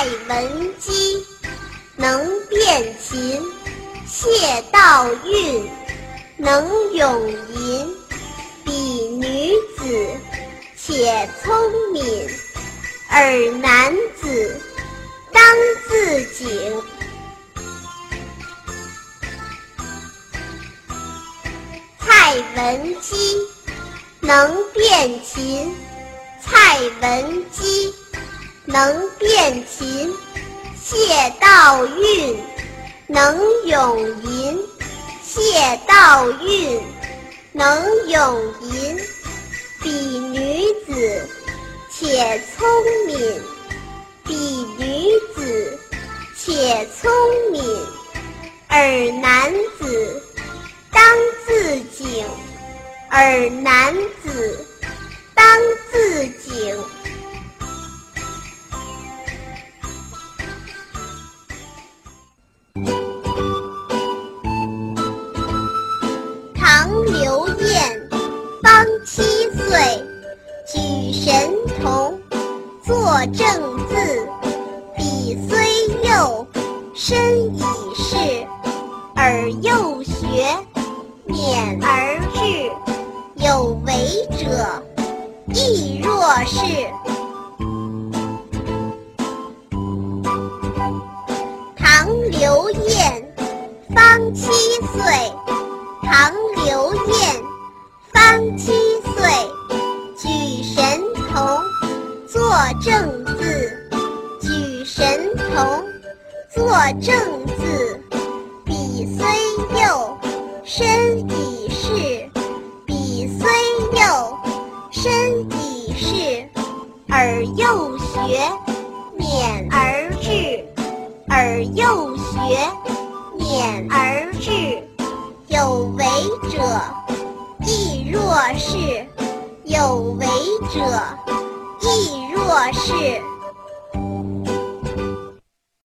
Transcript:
蔡文姬能辨琴，谢道韫能咏吟。彼女子，且聪明，尔男子，当自警。蔡文姬能辨琴，蔡文姬能辨琴，谢道韫能咏吟，谢道韫能咏吟。彼女子，且聪明，彼女子，且聪明，尔男子。当自警，尔男子，当自警。神童，作正字。笔虽幼，身已仕，而幼学。勉而志，有为者亦若是。唐刘晏方七岁，正字。举神童，作正字。笔虽幼。身已仕，笔虽幼，身已仕，而幼学，勉而志，而幼学，勉而志，有为者亦若是，有为者亦是。